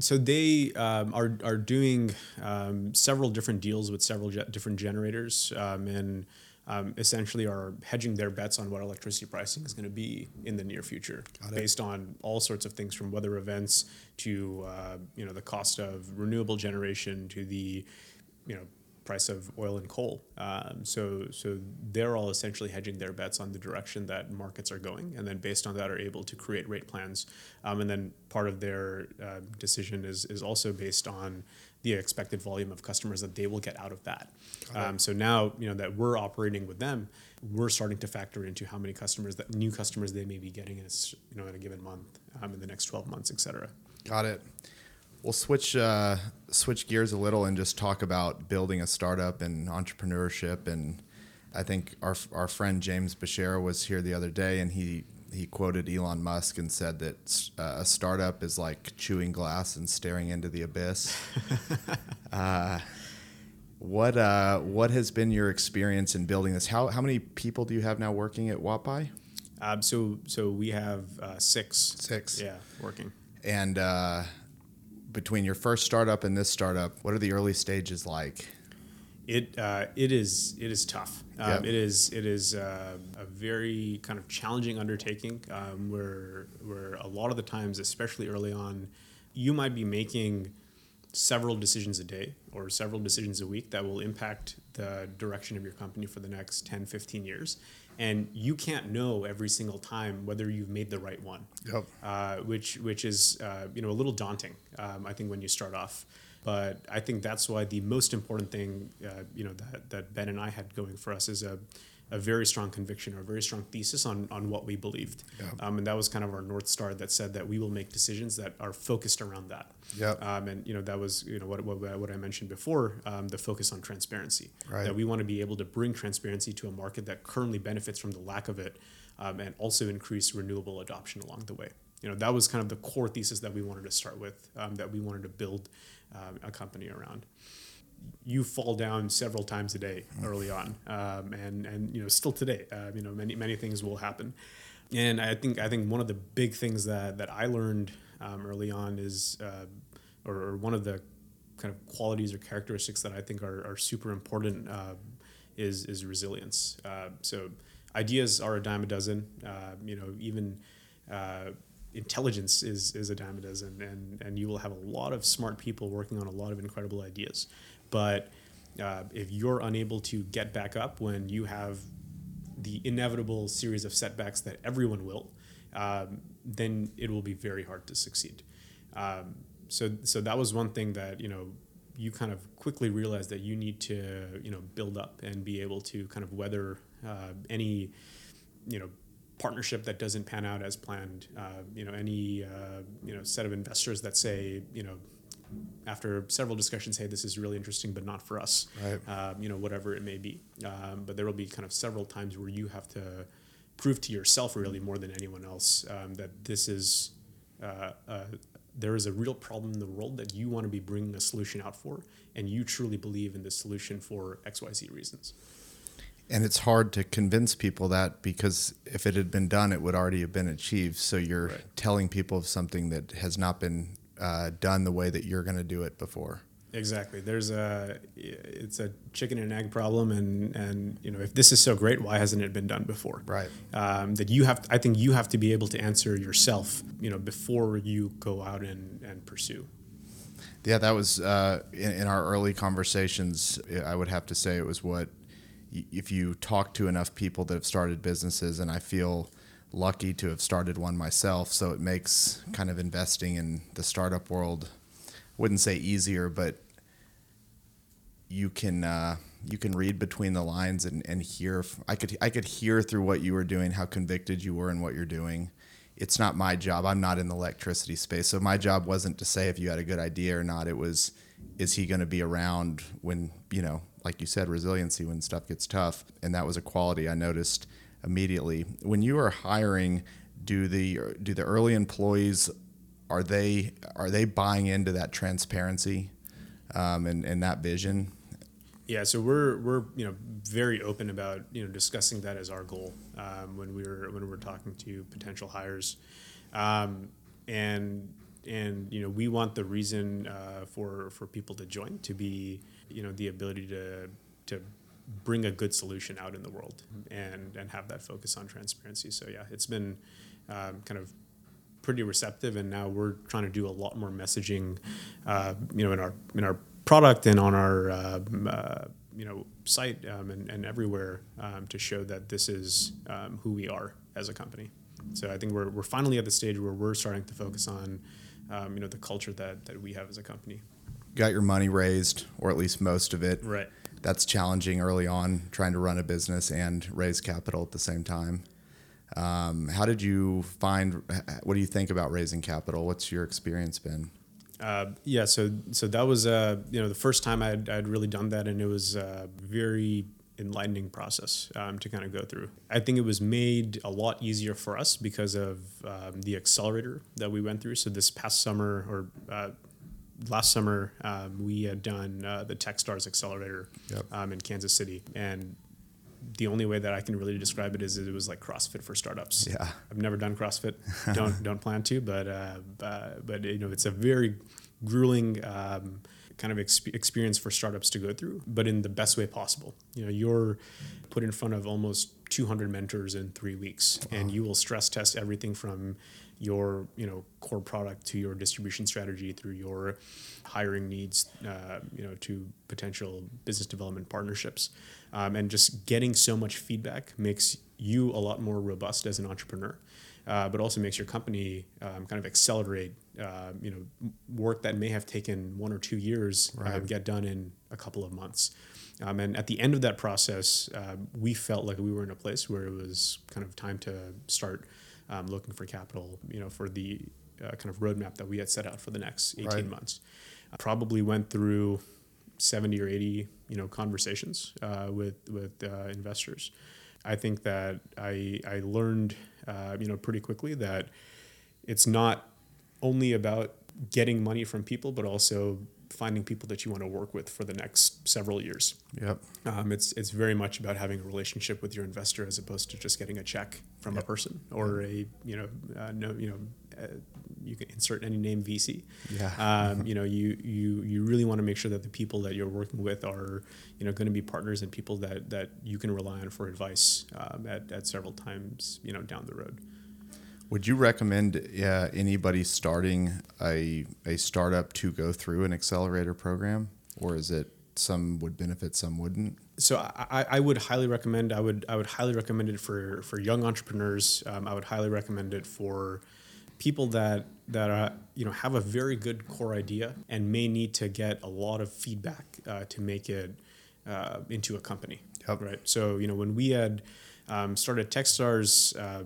so they um, are, are doing um, several different deals with several ge- different generators um, and um, essentially are hedging their bets on what electricity pricing is going to be in the near future based on all sorts of things from weather events to uh, you know the cost of renewable generation to the you know price of oil and coal. Um, so so they're all essentially hedging their bets on the direction that markets are going, and then based on that are able to create rate plans. Um, and then part of their uh, decision is is also based on the expected volume of customers that they will get out of that. Um, so now you know that we're operating with them, we're starting to factor into how many customers that new customers they may be getting in a, you know in a given month, um, in the next twelve months, et cetera. Got it. We'll switch uh, switch gears a little and just talk about building a startup and entrepreneurship. And I think our our friend James Bashara was here the other day, and he he quoted Elon Musk and said that uh, a startup is like chewing glass and staring into the abyss. uh, what uh, what has been your experience in building this? How how many people do you have now working at WattBuy? Um, so so we have uh, six. Six. Yeah, working. And uh, between your first startup and this startup, what are the early stages like? It uh, it is it is tough. Um, Yep. It is it is uh, a very kind of challenging undertaking. Um, where where a lot of the times, especially early on, you might be making several decisions a day or several decisions a week that will impact the direction of your company for the next 10, 15 years. And you can't know every single time whether you've made the right one, Yep. uh, which which is uh, you know a little daunting. Um, I think when you start off, but I think that's why the most important thing uh, you know that, that Ben and I had going for us is a a very strong conviction or a very strong thesis on, on what we believed. Um, and that was kind of our North Star that said that we will make decisions that are focused around that. Yep. Um, and, you know, that was, you know, what, what, what I mentioned before, um, the focus on transparency. Right. That we want to be able to bring transparency to a market that currently benefits from the lack of it um, and also increase renewable adoption along the way. You know, that was kind of the core thesis that we wanted to start with, um, that we wanted to build um, a company around you fall down several times a day early on, um, and and you know still today, uh, you know many many things will happen, and I think I think one of the big things that that I learned um, early on is, uh, or, or one of the kind of qualities or characteristics that I think are, are super important uh, is is resilience. Uh, so ideas are a dime a dozen. Uh, you know even uh, intelligence is is a dime a dozen, and and you will have a lot of smart people working on a lot of incredible ideas. But uh, if you're unable to get back up when you have the inevitable series of setbacks that everyone will, um, then it will be very hard to succeed. Um, so, so that was one thing that you know you kind of quickly realized that you need to you know build up and be able to kind of weather uh, any you know partnership that doesn't pan out as planned. Uh, you know any uh, you know set of investors that say you know after several discussions, hey, this is really interesting, but not for us. Right. Um, you know, whatever it may be. Um, but there will be kind of several times where you have to prove to yourself, really more than anyone else, um, that this is uh, uh, there is a real problem in the world that you want to be bringing a solution out for, and you truly believe in this solution for X, Y, Z reasons. And it's hard to convince people that because if it had been done, it would already have been achieved. So you're Right. telling people of something that has not been uh, done the way that you're going to do it before. Exactly. There's a it's a chicken and egg problem, and and you know if this is so great, why hasn't it been done before? Right. Um, that you have. I think you have to be able to answer yourself. You know before you go out and and pursue. Yeah, that was uh, in, in our early conversations. I would have to say it was what, if you talk to enough people that have started businesses, and I feel lucky to have started one myself, so it makes kind of investing in the startup world, wouldn't say easier, but you can uh, you can read between the lines and, and hear. I could I could hear through what you were doing, how convicted you were in what you're doing. It's not my job. I'm not in the electricity space, so my job wasn't to say if you had a good idea or not. It was, is he going to be around when you know, like you said, resiliency when stuff gets tough, and that was a quality I noticed immediately when you are hiring. Do the do the early employees are they are they buying into that transparency um, and and that vision? Yeah, so we're we're you know very open about you know discussing that as our goal um, when we were when we're talking to potential hires, um, and and you know we want the reason uh, for for people to join to be you know the ability to to bring a good solution out in the world and and have that focus on transparency. So yeah, it's been um, kind of pretty receptive, and now we're trying to do a lot more messaging, uh, you know, in our in our product and on our um, uh, you know site um, and, and everywhere um, to show that this is um, who we are as a company. So I think we're, we're finally at the stage where we're starting to focus on um, you know the culture that, that we have as a company. Got your money raised, or at least most of it. Right. That's challenging early on, trying to run a business and raise capital at the same time. Um, how did you find? What do you think about raising capital? What's your experience been? Uh, yeah, so so that was uh, you know the first time I'd, I'd really done that, and it was a very enlightening process um, to kind of go through. I think it was made a lot easier for us because of um, the accelerator that we went through. So this past summer or uh, last summer, um, we had done uh, the TechStars Accelerator Yep. um, in Kansas City, and the only way that I can really describe it is it was like CrossFit for startups. Yeah. I've never done CrossFit. Don't don't plan to, but uh, uh, but you know it's a very grueling um, kind of exp- experience for startups to go through, but in the best way possible. You know, you're put in front of almost 200 mentors in three weeks, and you will stress test everything from your you know core product to your distribution strategy through your hiring needs, uh, you know, to potential business development partnerships, um, and just getting so much feedback makes you a lot more robust as an entrepreneur. Uh, but also makes your company um, kind of accelerate, uh, you know, work that may have taken one or two years uh, get done in a couple of months. Um, and at the end of that process, uh, we felt like we were in a place where it was kind of time to start um, looking for capital, you know, for the uh, kind of roadmap that we had set out for the next 18 Right. months. I probably went through 70 or 80, you know, conversations uh, with with uh, investors. I think that I I learned, uh, you know, pretty quickly that it's not only about getting money from people, but also finding people that you want to work with for the next several years. Yep. Um, it's it's very much about having a relationship with your investor as opposed to just getting a check from a person or a you know uh, no you know uh, you can insert any name VC. Yeah. Um, you know you you you really want to make sure that the people that you're working with are you know going to be partners and people that that you can rely on for advice um, at at several times you know down the road. Would you recommend uh, anybody starting a, a startup to go through an accelerator program, or is it some would benefit, some wouldn't? so I, I would highly recommend I would I would highly recommend it for for young entrepreneurs. Um, I would highly recommend it for people that that uh, you know have a very good core idea and may need to get a lot of feedback uh, to make it uh, into a company. Yep. Right. So you know when we had um, started TechStars, uh,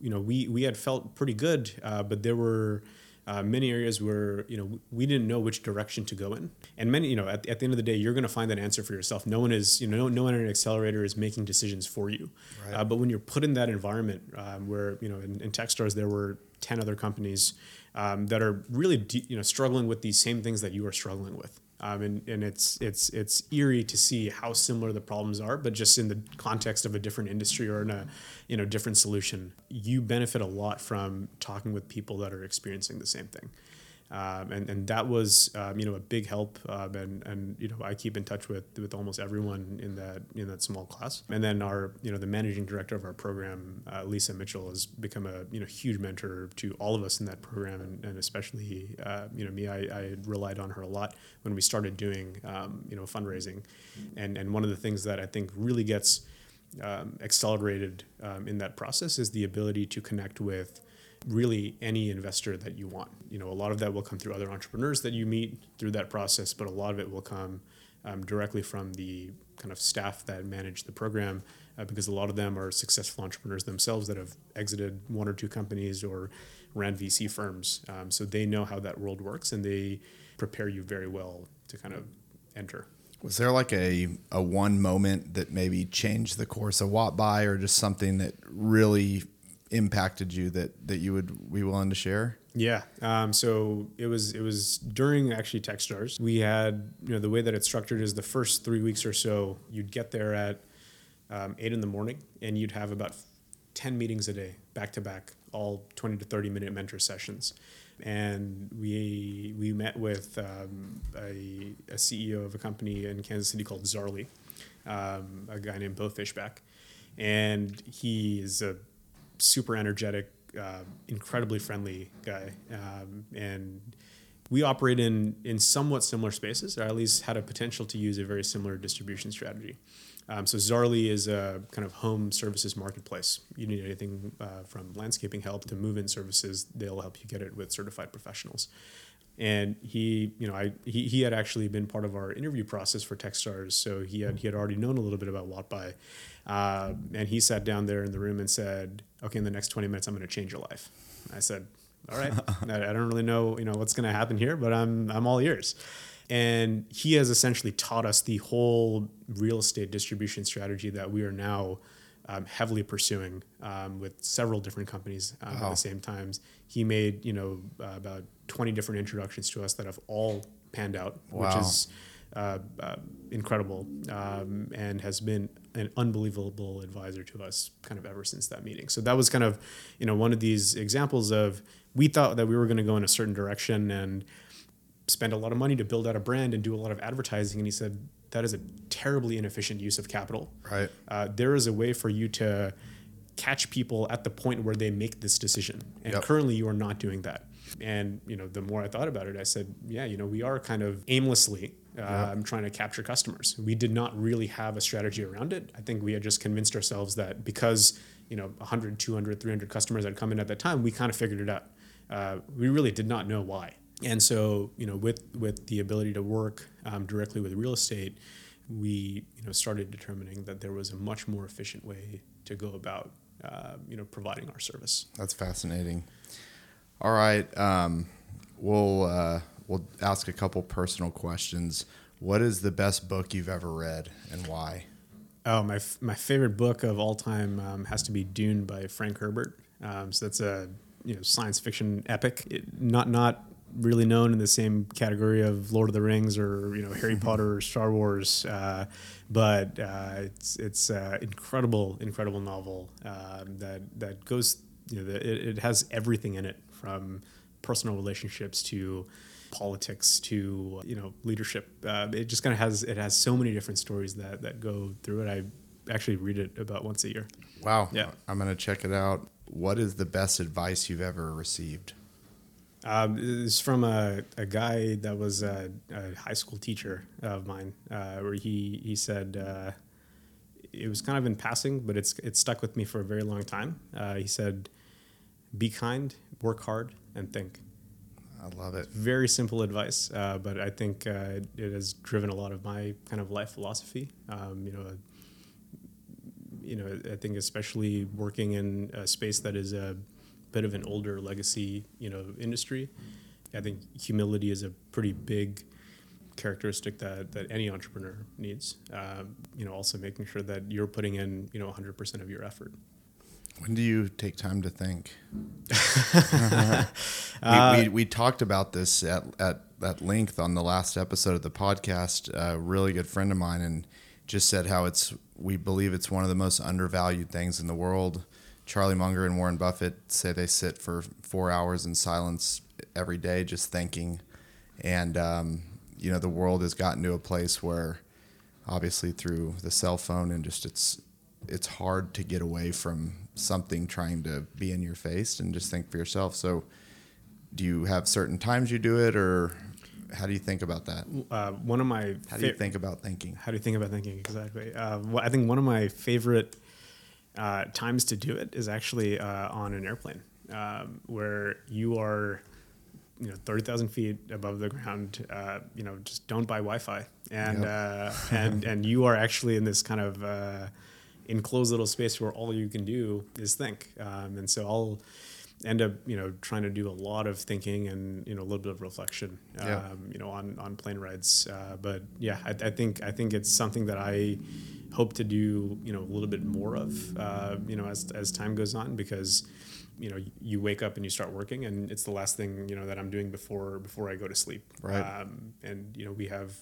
you know we we had felt pretty good, uh, but there were uh, many areas where you know we didn't know which direction to go in. And many you know at, at the end of the day you're going to find that answer for yourself. No one is you know no, no one in an accelerator is making decisions for you. Uh, but when you're put in that environment um, where you know in, in techstars there were 10 other companies um, that are really de- you know struggling with these same things that you are struggling with um, and, and it's it's it's eerie to see how similar the problems are, but just in the context of a different industry or in a you know different solution, you benefit a lot from talking with people that are experiencing the same thing. Um, and, and that was um, you know a big help um, and, and you know I keep in touch with with almost everyone in that in that small class. And then our you know the managing director of our program uh, Lesa Mitchell has become a you know huge mentor to all of us in that program. And, and especially uh, you know me I, I relied on her a lot when we started doing um, you know fundraising. And and one of the things that I think really gets um, accelerated um, in that process is the ability to connect with really any investor that you want. You know, a lot of that will come through other entrepreneurs that you meet through that process, but a lot of it will come um, directly from the kind of staff that manage the program, uh, because a lot of them are successful entrepreneurs themselves that have exited one or two companies or ran VC firms. Um, so they know how that world works and they prepare you very well to kind of enter. Was there like a, a one moment that maybe changed the course of WattBuy, or just something that really impacted you that, that you would be willing to share? Yeah. Um, so it was it was during actually TechStars. We had you know the way that it's structured is the first three weeks or so you'd get there at um, eight in the morning and you'd have about ten meetings a day back to back, all twenty to thirty minute mentor sessions. And we we met with um, a, a CEO of a company in Kansas City called Zarly, um, a guy named Bo Fishback, and he is a super energetic, uh, incredibly friendly guy, um, and we operate in in somewhat similar spaces, or at least had a potential to use a very similar distribution strategy. Um, so Zarly is a kind of home services marketplace. You need anything uh, from landscaping help to move-in services, they'll help you get it with certified professionals. And he, you know, I he, he had actually been part of our interview process for TechStars, so he had he had already known a little bit about WattBuy, uh, and he sat down there in the room and said, "Okay, in the next twenty minutes, I'm going to change your life." I said, "All right, I, I don't really know, you know, what's going to happen here, but I'm I'm all ears." And he has essentially taught us the whole real estate distribution strategy that we are now um, heavily pursuing um, with several different companies um, at the same times. He made you know uh, about twenty different introductions to us that have all panned out, which is uh, uh, incredible um, and has been an unbelievable advisor to us kind of ever since that meeting. So that was kind of you know one of these examples of we thought that we were going to go in a certain direction and spend a lot of money to build out a brand and do a lot of advertising. And he said, that is a terribly inefficient use of capital. Right. Uh, there is a way for you to catch people at the point where they make this decision, and Yep. currently you are not doing that. And you know, the more I thought about it, I said, yeah, you know, we are kind of aimlessly um, trying to capture customers. We did not really have a strategy around it. I think we had just convinced ourselves that because you know 100, 200, 300 customers had come in at that time, we kind of figured it out. Uh, we really did not know why. And so, you know, with with the ability to work um, directly with real estate, we you know started determining that there was a much more efficient way to go about uh, you know providing our service. That's fascinating. All right, um, we'll uh, we'll ask a couple personal questions. What is the best book you've ever read, and why? Oh, my f- my favorite book of all time um, has to be Dune by Frank Herbert. Um, so that's a you know science fiction epic. It, not not really known in the same category of Lord of the Rings or you know Harry Potter or Star Wars, uh, but uh, it's it's an incredible incredible novel um, that that goes you know the, it, it has everything in it from personal relationships to politics to you know leadership. Uh, it just kind of has it has so many different stories that that go through it. I actually read it about once a year. Wow. Yeah. I'm gonna check it out. What is the best advice you've ever received? Um, it's from a, a guy that was a, a high school teacher of mine, uh, where he he said uh, it was kind of in passing, but it's it stuck with me for a very long time. Uh, he said, "Be kind, work hard, and think." I love it. Very simple advice, uh, but I think uh, it has driven a lot of my kind of life philosophy. Um, you know, you know, I think especially working in a space that is a bit of an older legacy, you know, industry. I think humility is a pretty big characteristic that, that any entrepreneur needs. Um, you know, also making sure that you're putting in, you know, 100% of your effort. When do you take time to think? Uh, we, we, we talked about this at, at, at length on the last episode of the podcast. A really good friend of mine and just said how it's we believe it's one of the most undervalued things in the world. Charlie Munger and Warren Buffett say they sit for four hours in silence every day just thinking, and um, you know the world has gotten to a place where, obviously through the cell phone and just it's it's hard to get away from something trying to be in your face and just think for yourself. So, do you have certain times you do it, or how do you think about that? Uh, one of my How do you think about thinking? How do you think about thinking exactly? Uh, wh- I think one of my favorite uh, times to do it is actually uh, on an airplane, um, where you are, you know, thirty thousand feet above the ground. Uh, you know, just don't buy Wi-Fi, and Yep. uh, and and you are actually in this kind of uh, enclosed little space where all you can do is think. Um, and so I'll end up, you know, trying to do a lot of thinking and you know a little bit of reflection, Yeah. um, you know, on on plane rides. Uh, but yeah, I, I think I think it's something that I hope to do, you know, a little bit more of, uh, you know, as as time goes on because. You know, you wake up and you start working, and it's the last thing you know that I'm doing before before I go to sleep. Right. Um, and you know, we have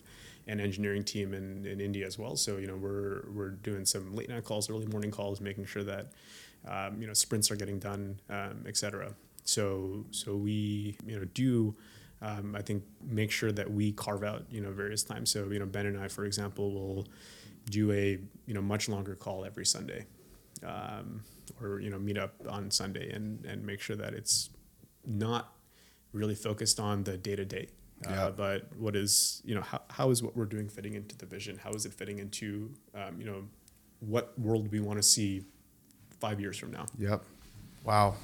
an engineering team in, in India as well. So you know, we're we're doing some late night calls, early morning calls, making sure that um, you know sprints are getting done, um, et cetera. So so we you know do. Um, I think make sure that we carve out you know various times. So you know Ben and I, for example, will do a you know much longer call every Sunday, um, or you know meet up on Sunday and and make sure that it's not really focused on the day to day. Yeah. But what is you know how, how is what we're doing fitting into the vision? How is it fitting into um, you know what world we want to see five years from now? Yep. Wow.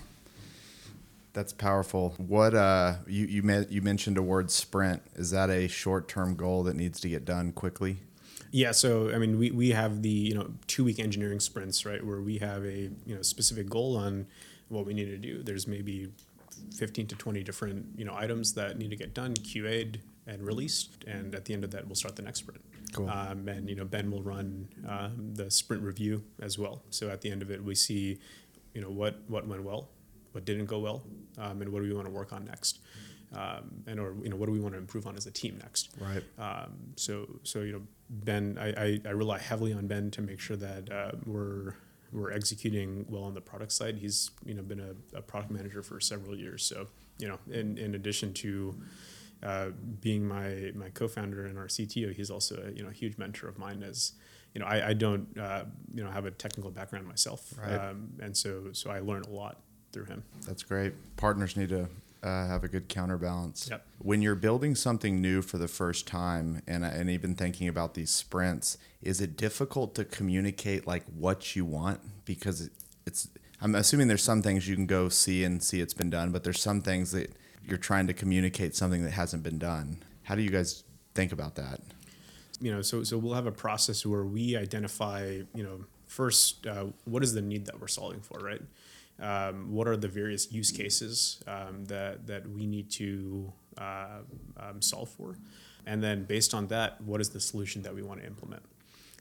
That's powerful. What uh you you me- you mentioned a word sprint. Is that a short-term goal that needs to get done quickly? Yeah, so I mean, we, we have the you know two week engineering sprints, right, where we have a you know specific goal on what we need to do. There's maybe fifteen to twenty different you know items that need to get done, QA'd and released, and at the end of that, we'll start the next sprint. Cool. Um, and you know, Ben will run um, the sprint review as well. So at the end of it, we see you know what what went well, what didn't go well, um, and what do we want to work on next. Um, and or you know what do we want to improve on as a team next? Right. Um, so so you know Ben, I, I, I rely heavily on Ben to make sure that uh, we're we're executing well on the product side. He's you know been a, a product manager for several years. So you know in in addition to uh, being my my co-founder and our CTO, he's also a, you know a huge mentor of mine. As you know, I, I don't uh, you know have a technical background myself, Right. um, and so so I learn a lot through him. That's great. Partners need to uh, have a good counterbalance. Yep. When you're building something new for the first time, and and even thinking about these sprints, is it difficult to communicate like what you want because it, it's. I'm assuming there's some things you can go see and see it's been done, but there's some things that you're trying to communicate something that hasn't been done. How do you guys think about that? you know, so so we'll have a process where we identify, you know, first uh, what is the need that we're solving for, right? Um, what are the various use cases um, that that we need to uh, um, solve for, and then based on that, what is the solution that we want to implement?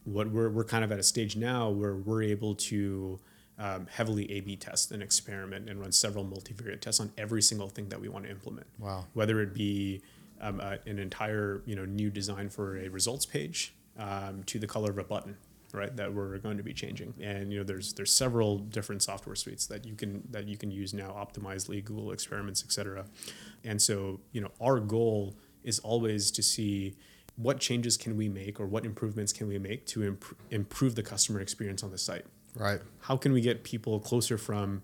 What we're we're kind of at a stage now where we're able to um, heavily A/B test and experiment and run several multivariate tests on every single thing that we want to implement. Wow. Whether it be um, uh, an entire you know new design for a results page um, to the color of a button, right? That we're going to be changing, and you know there's there's several different software suites that you can that you can use now, Optimizely, Google Experiments, etc. And so you know our goal is always to see what changes can we make or what improvements can we make to imp- improve the customer experience on the site Right. how can we get people closer from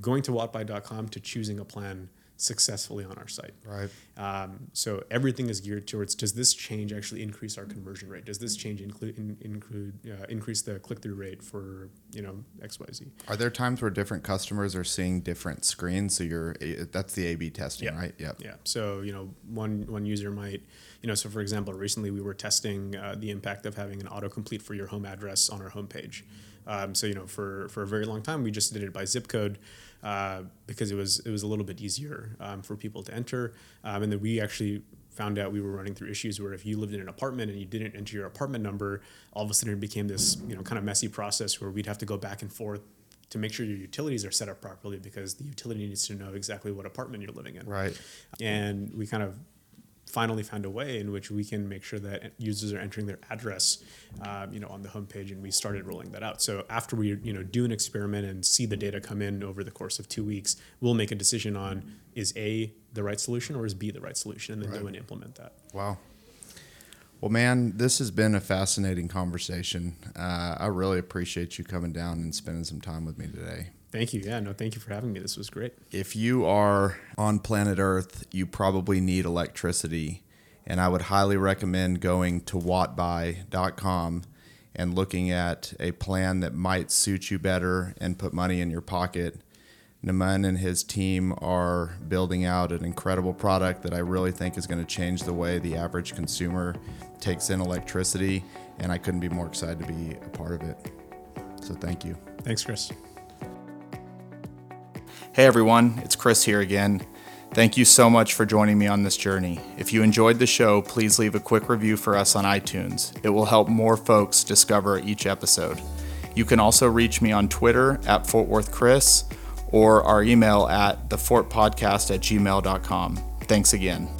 going to wattbuy.com to choosing a plan successfully on our site Right. um, so everything is geared towards does this change actually increase our conversion rate does this change include in, include uh, increase the click-through rate for you know xyz Are there times where different customers are seeing different screens? So you're that's the A/B testing, Yeah. right? Yep. Yeah. So you know, one one user might, you know, so for example, recently we were testing uh, the impact of having an autocomplete for your home address on our homepage. Um, so you know, for for a very long time, we just did it by zip code uh, because it was it was a little bit easier um, for people to enter, um, and then we actually found out we were running through issues where if you lived in an apartment and you didn't enter your apartment number, all of a sudden it became this you know kind of messy process where we'd have to go back and forth to make sure your utilities are set up properly because the utility needs to know exactly what apartment you're living in Right. and we kind of finally found a way in which we can make sure that users are entering their address, um, you know, on the homepage, and we started rolling that out. So after we, you know, do an experiment and see the data come in over the course of two weeks, we'll make a decision on is A the right solution or is B the right solution, and then go and implement that. Wow. Well, man, this has been a fascinating conversation. Uh, I really appreciate you coming down and spending some time with me today. Thank you. Yeah, no, thank you for having me. This was great. If you are on planet Earth, you probably need electricity. And I would highly recommend going to wattbuy.com and looking at a plan that might suit you better and put money in your pocket. Naman and his team are building out an incredible product that I really think is going to change the way the average consumer takes in electricity. And I couldn't be more excited to be a part of it. So thank you. Thanks, Chris. Hey everyone, it's Chris here again. Thank you so much for joining me on this journey. If you enjoyed the show, please leave a quick review for us on iTunes. It will help more folks discover each episode. You can also reach me on Twitter at Fort Worth Chris or our email at thefortpodcast at gmail.com. Thanks again.